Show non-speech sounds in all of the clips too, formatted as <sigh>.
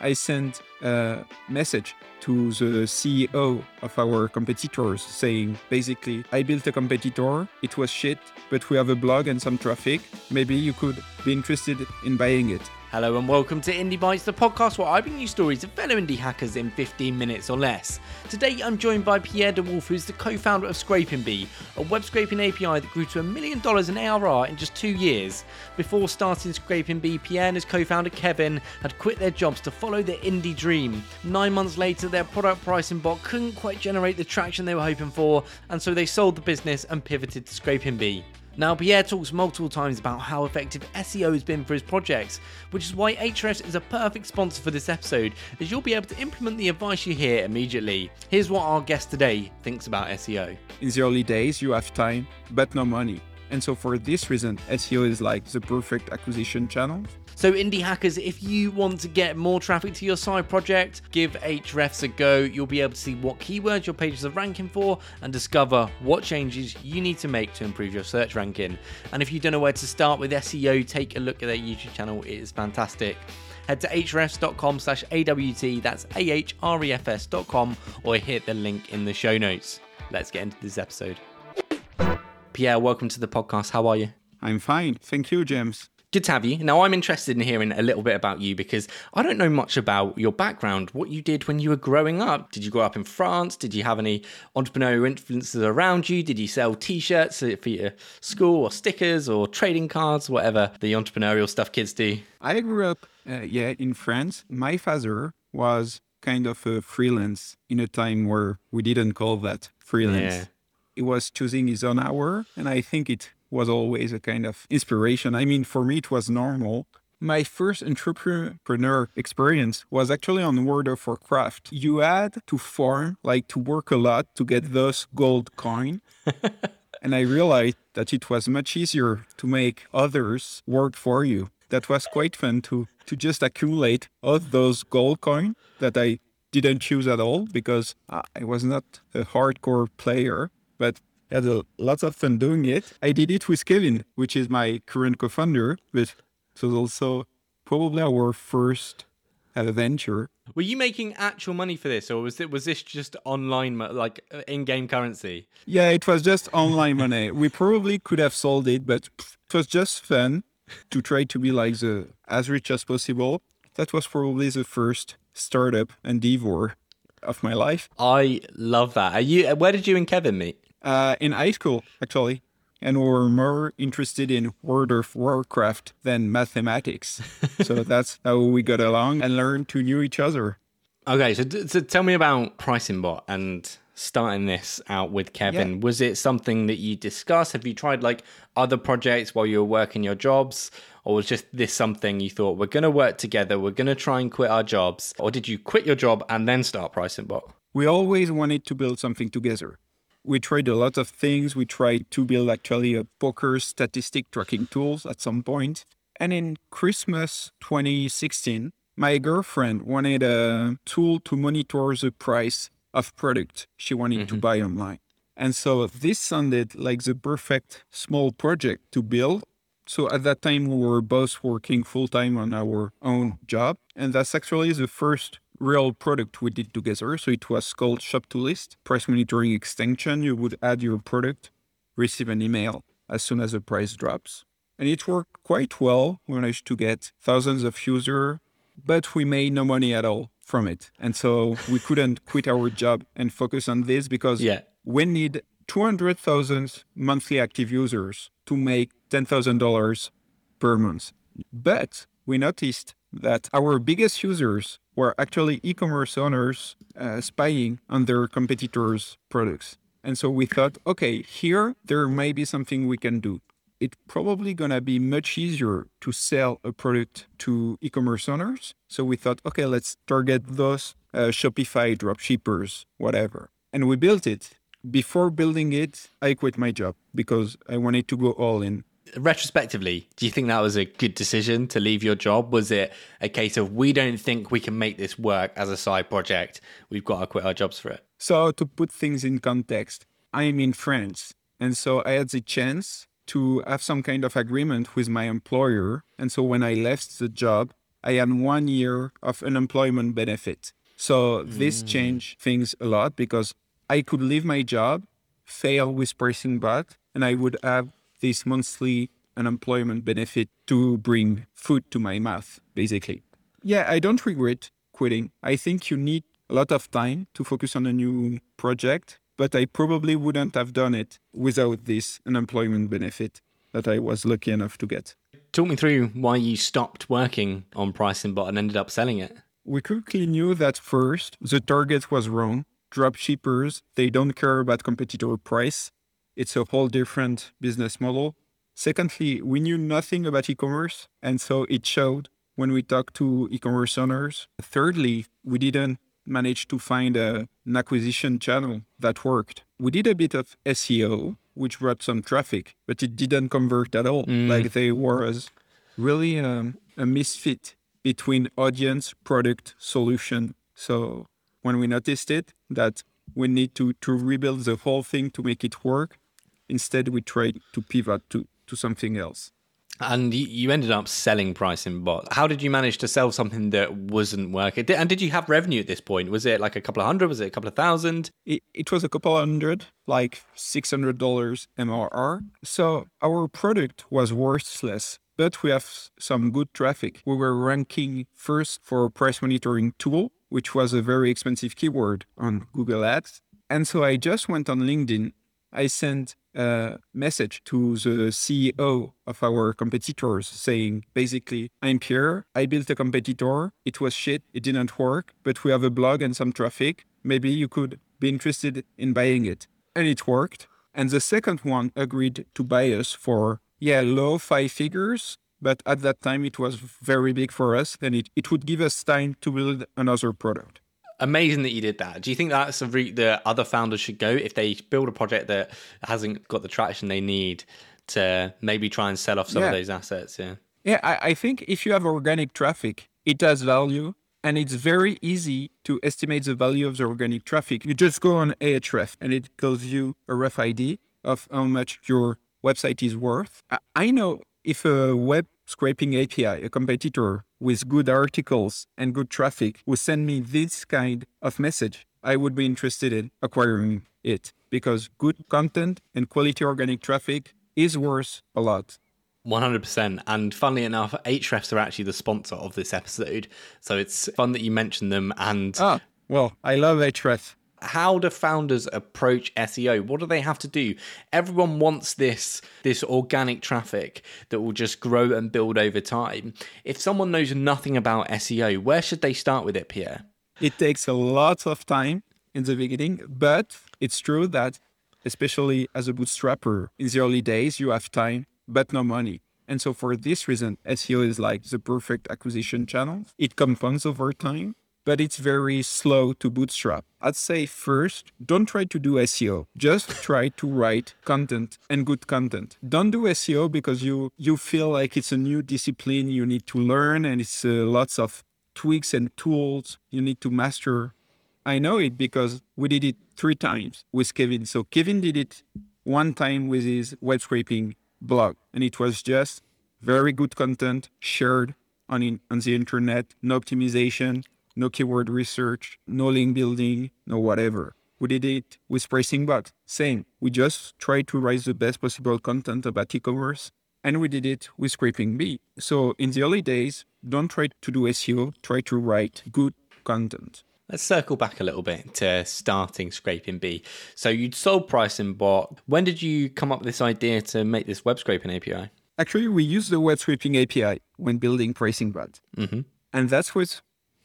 I sent a message to the CEO of our competitors saying basically, I built a competitor, it was shit, but we have a blog and some traffic. Maybe you could be interested in buying it. Hello and welcome to Indie Bites, the podcast where I bring you stories of fellow indie hackers in 15 minutes or less. Today I'm joined by Pierre de Wulf, who's the co-founder of Scraping Bee, a web scraping API that grew to a million dollars in ARR in just two years. Before starting Scraping Bee, Pierre and his co-founder Kevin had quit their jobs to follow their indie dream. Nine months later, their product pricing bot couldn't quite generate the traction they were hoping for, and so they sold the business and pivoted to Scraping Bee. Now, Pierre talks multiple times about how effective SEO has been for his projects, which is why Ahrefs is a perfect sponsor for this episode, as you'll be able to implement the advice you hear immediately. Here's what our guest today thinks about SEO. In the early days, you have time, but no money. And so, for this reason, SEO is like the perfect acquisition channel. So, indie hackers, if you want to get more traffic to your side project, give Ahrefs a go. You'll be able to see what keywords your pages are ranking for and discover what changes you need to make to improve your search ranking. And if you don't know where to start with SEO, take a look at their YouTube channel. It is fantastic head to ahrefs.com slash AWT, that's A-H-R-E-F-S.com, or hit the link in the show notes. Let's get into this episode. Pierre, welcome to the podcast. How are you? I'm fine. Thank you, James. Good to have you. Now, I'm interested in hearing a little bit about you because I don't know much about your background, what you did when you were growing up. Did you grow up in France? Did you have any entrepreneurial influences around you? Did you sell t shirts for your school or stickers or trading cards, whatever the entrepreneurial stuff kids do? I grew up, uh, yeah, in France. My father was kind of a freelance in a time where we didn't call that freelance. Yeah. He was choosing his own hour, and I think it was always a kind of inspiration. I mean, for me, it was normal. My first entrepreneur experience was actually on World of Warcraft. You had to farm, like to work a lot to get those gold coin. <laughs> and I realized that it was much easier to make others work for you. That was quite fun to to just accumulate all those gold coin that I didn't choose at all because I was not a hardcore player. But had a, lots of fun doing it. I did it with Kevin, which is my current co-founder, but it was also probably our first adventure. Were you making actual money for this, or was it was this just online, like uh, in-game currency? Yeah, it was just online money. <laughs> We probably could have sold it, but it was just fun to try to be like the as rich as possible. That was probably the first startup endeavor of my life. I love that. Are you? Where did you and Kevin meet? Uh, in high school, actually. And we were more interested in World of Warcraft than mathematics. so <laughs> that's how we got along and learned to know each other. Okay, so, so tell me about Pricing Bot and starting this out with Kevin. Yeah. Was it something that you discussed? Have you tried like other projects while you were working your jobs? Or was just this something you thought we're going to work together, we're going to try and quit our jobs? Or did you quit your job and then start Pricing Bot? We always wanted to build something together we tried a lot of things. We tried to build actually a poker statistic tracking tools at some point. And in Christmas 2016, my girlfriend wanted a tool to monitor the price of product she wanted mm-hmm. to buy online. And so this sounded like the perfect small project to build. So at that time, we were both working full time on our own job. And that's actually the first real product we did together. So it was called Shop to List, price monitoring extension. You would add your product, receive an email as soon as the price drops. And it worked quite well. We managed to get thousands of users, but we made no money at all from it. And so we couldn't quit our job and focus on this because yeah. we need 200,000 monthly active users to make $10,000 per month. But we noticed that our biggest users were actually e-commerce owners uh, spying on their competitors' products. And so we thought, okay, here there may be something we can do. It's probably gonna be much easier to sell a product to e-commerce owners. So we thought, okay, let's target those uh, Shopify dropshippers, whatever. And we built it. Before building it, I quit my job because I wanted to go all in retrospectively, do you think that was a good decision to leave your job? Was it a case of we don't think we can make this work as a side project? We've got to quit our jobs for it. So, to put things in context, I am in France. And so I had the chance to have some kind of agreement with my employer. And so when I left the job, I had one year of unemployment benefit. So this hmm. changed things a lot because I could leave my job, fail with pricing bot, and I would have this monthly unemployment benefit to bring food to my mouth, basically. Yeah, I don't regret quitting. I think you need a lot of time to focus on a new project, but I probably wouldn't have done it without this unemployment benefit that I was lucky enough to get. Talk me through why you stopped working on Pricing Bot and ended up selling it. We quickly knew that first, the target was wrong. Dropshippers, they don't care about competitor price. It's a whole different business model. Secondly, we knew nothing about e-commerce, and so it showed when we talked to e-commerce owners. Thirdly, we didn't manage to find a, an acquisition channel that worked. We did a bit of SEO, which brought some traffic, but it didn't convert at all. Like there was really um, a misfit between audience, product, solution. So when we noticed it, that we need to, to rebuild the whole thing to make it work, instead we tried to pivot to, to something else. And you, ended up selling Pricing Bot. How did you manage to sell something that wasn't working? And did you have revenue at this point? Was it like a couple of hundred? Was it a couple of thousand? It, it was a couple of hundred, like $600 MRR. So our product was worthless, but we have some good traffic. We were ranking first for price monitoring tool, which was a very expensive keyword on Google Ads. And so I just went on LinkedIn. I sent a message to the CEO of our competitors saying, basically, I'm Pierre. I built a competitor. It was shit. It didn't work, but we have a blog and some traffic. Maybe you could be interested in buying it. And it worked. And the second one agreed to buy us for, yeah, low five figures. But at that time, it was very big for us. And it, it would give us time to build another product. Amazing that you did that. Do you think that's a route that other founders should go if they build a project that hasn't got the traction they need to maybe try and sell off some of Yeah. those assets? Yeah. Yeah, I, I think if you have organic traffic, it has value and it's very easy to estimate the value of the organic traffic. You just go on Ahref and it gives you a rough idea of how much your website is worth. I know if a web scraping API, a competitor with good articles and good traffic who send me this kind of message, I would be interested in acquiring it because good content and quality organic traffic is worth a lot. 100%. And funnily enough, Ahrefs are actually the sponsor of this episode. So it's fun that you mentioned them. And Ah, well, I love Href. How do founders approach SEO? What do they have to do? Everyone wants this this organic traffic that will just grow and build over time. If someone knows nothing about SEO, where should they start with it, Pierre? It takes a lot of time in the beginning, but it's true that, especially as a bootstrapper, in the early days, you have time, but no money. And so, for this reason, SEO is like the perfect acquisition channel. It compounds over time, but it's very slow to bootstrap. I'd say first, don't try to do SEO. Just try to write content and good content. Don't do SEO because you you feel like it's a new discipline you need to learn and it's uh, lots of tweaks and tools you need to master. I know it because we did it three times with Kevin. So Kevin did it one time with his web scraping blog, and it was just very good content shared on in, on the internet, no optimization, no keyword research, no link building, no whatever. We did it with Pricing Bot. Same. We just tried to write the best possible content about e-commerce and we did it with Scraping Bee. So in the early days, don't try to do SEO, try to write good content. Let's circle back a little bit to starting Scraping Bee. So you'd sold Pricing Bot. When did you come up with this idea to make this web scraping API? Actually, we used the web scraping API when building Pricing Bot. Mm-hmm. And that's with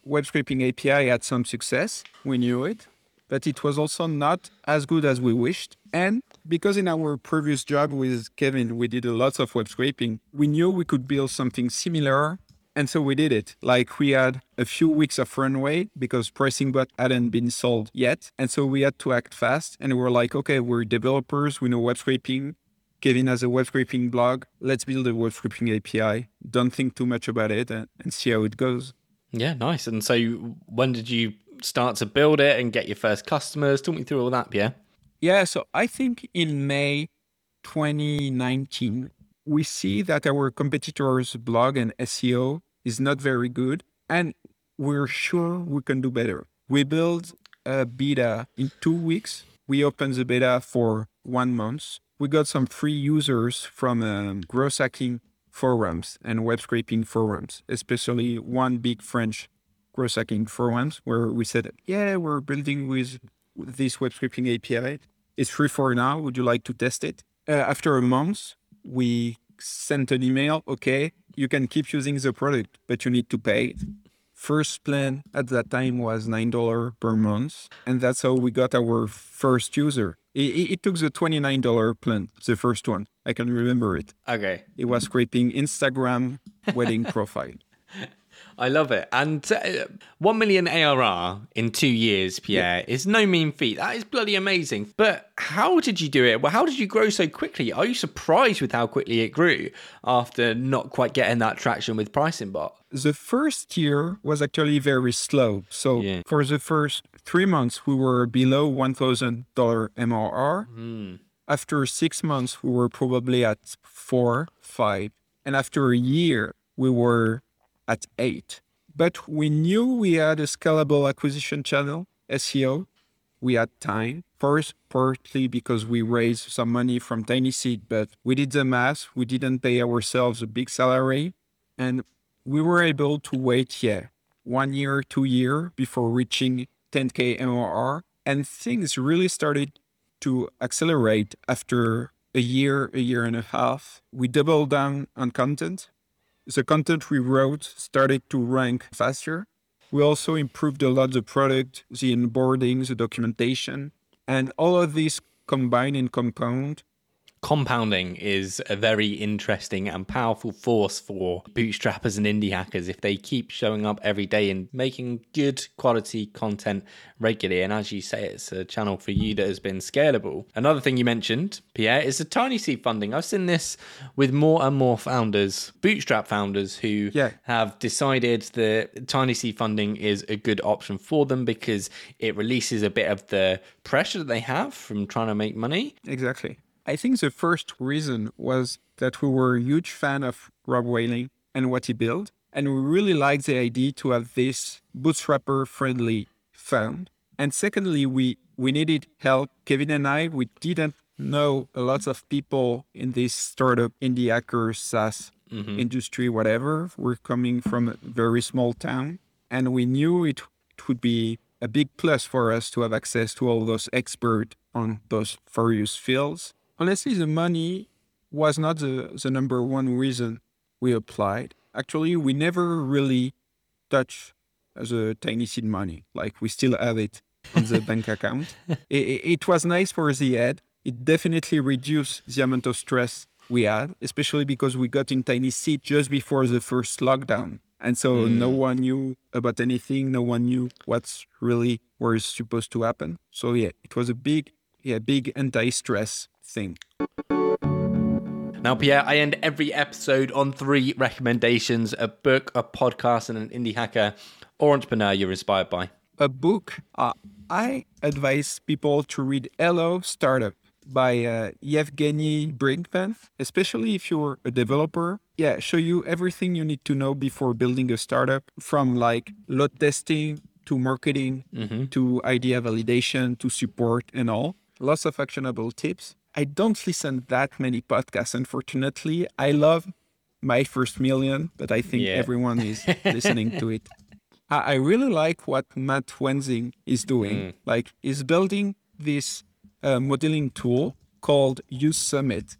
web scraping API had some success. We knew it, but it was also not as good as we wished. And because in our previous job with Kevin, we did a lot of web scraping, we knew we could build something similar. And so we did it. Like we had a few weeks of runway because Pricing Bot hadn't been sold yet. And so we had to act fast. And we were like, okay, we're developers, we know web scraping. Kevin has a web scraping blog. Let's build a web scraping API. Don't think too much about it and, and see how it goes. Yeah, nice. And so when did you start to build it and get your first customers? Talk me through all that, Pierre. Yeah, so I think in May 2019, we see that our competitors' blog and SEO is not very good, and we're sure we can do better. We built a beta in two weeks. We opened the beta for one month. We got some free users from um, growth hacking forums and web scraping forums, especially one big French growth hacking forums where we said, yeah, we're building with this web scraping API. It's free for now. Would you like to test it? Uh, after a month, we sent an email. Okay, you can keep using the product, but you need to pay. First plan at that time was $9 per month. And that's how we got our first user. It, it, took the $29 plan, the first one. I can remember it. Okay. It was scraping Instagram wedding profile. <laughs> I love it. And uh, 1 million ARR in two years, Pierre, yeah. is no mean feat. That is bloody amazing. But how did you do it? Well, how did you grow so quickly? Are you surprised with how quickly it grew after not quite getting that traction with Pricing Bot? The first year was actually very slow. So yeah. for the first three months, we were below $1,000 MRR. Mm. After six months, we were probably at four, five. And after a year, we were at eight. But we knew we had a scalable acquisition channel, SEO. We had time. First, partly because we raised some money from Tiny Seed, but we did the math. We didn't pay ourselves a big salary. And we were able to wait, yeah, one year, two year before reaching 10K MRR. And things really started to accelerate after a year, a year and a half. We doubled down on content the content we wrote started to rank faster. We also improved a lot the product, the onboarding, the documentation, and all of these combined in compound compounding is a very interesting and powerful force for bootstrappers and indie hackers if they keep showing up every day and making good quality content regularly. And as you say, it's a channel for you that has been scalable. Another thing you mentioned, Pierre, is the Tiny Seed funding. I've seen this with more and more founders, bootstrap founders, who yeah. have decided that Tiny Seed funding is a good option for them because it releases a bit of the pressure that they have from trying to make money. Exactly. I think the first reason was that we were a huge fan of Rob Walling and what he built. And we really liked the idea to have this bootstrapper friendly fund. And secondly, we, we needed help. Kevin and I, we didn't know a lot of people in this startup, indie hacker, SaaS mm-hmm. industry, whatever. We're coming from a very small town. And we knew it, it would be a big plus for us to have access to all those experts on those various fields honestly, the money was not the, the number one reason we applied. Actually, we never really touched the tiny seed money. Like we still have it on the bank <laughs> account. It, it, was nice for the ad. It definitely reduced the amount of stress we had, especially because we got in tiny seed just before the first lockdown. And so mm. no one knew about anything. No one knew what's really was supposed to happen. So yeah, it was a big, yeah, big anti-stress thing. Now, Pierre, I end every episode on three recommendations a book, a podcast, and an indie hacker or entrepreneur you're inspired by. A book, uh, I advise people to read Hello Startup by uh, Yevgeniy Brikman, especially if you're a developer. Yeah, show you everything you need to know before building a startup from like load testing to marketing mm-hmm. to idea validation to support and all. Lots of actionable tips. I don't listen that many podcasts, unfortunately. I love my first million, but I think yeah. everyone is listening to it. I, I, really like what Matt Wensing is doing. Mm. Like, he's building this uh, modeling tool called Use Summit.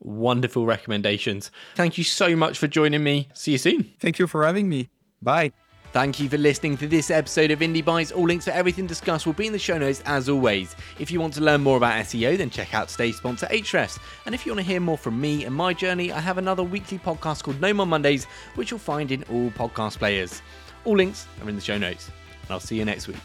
Wonderful recommendations. Thank you so much for joining me. See you soon. Thank you for having me. Bye. Thank you for listening to this episode of Indie Bites. All links for everything discussed will be in the show notes as always. If you want to learn more about SEO, then check out today's sponsor, Ahrefs. And if you want to hear more from me and my journey, I have another weekly podcast called No More Mondays, which you'll find in all podcast players. All links are in the show notes. And I'll see you next week.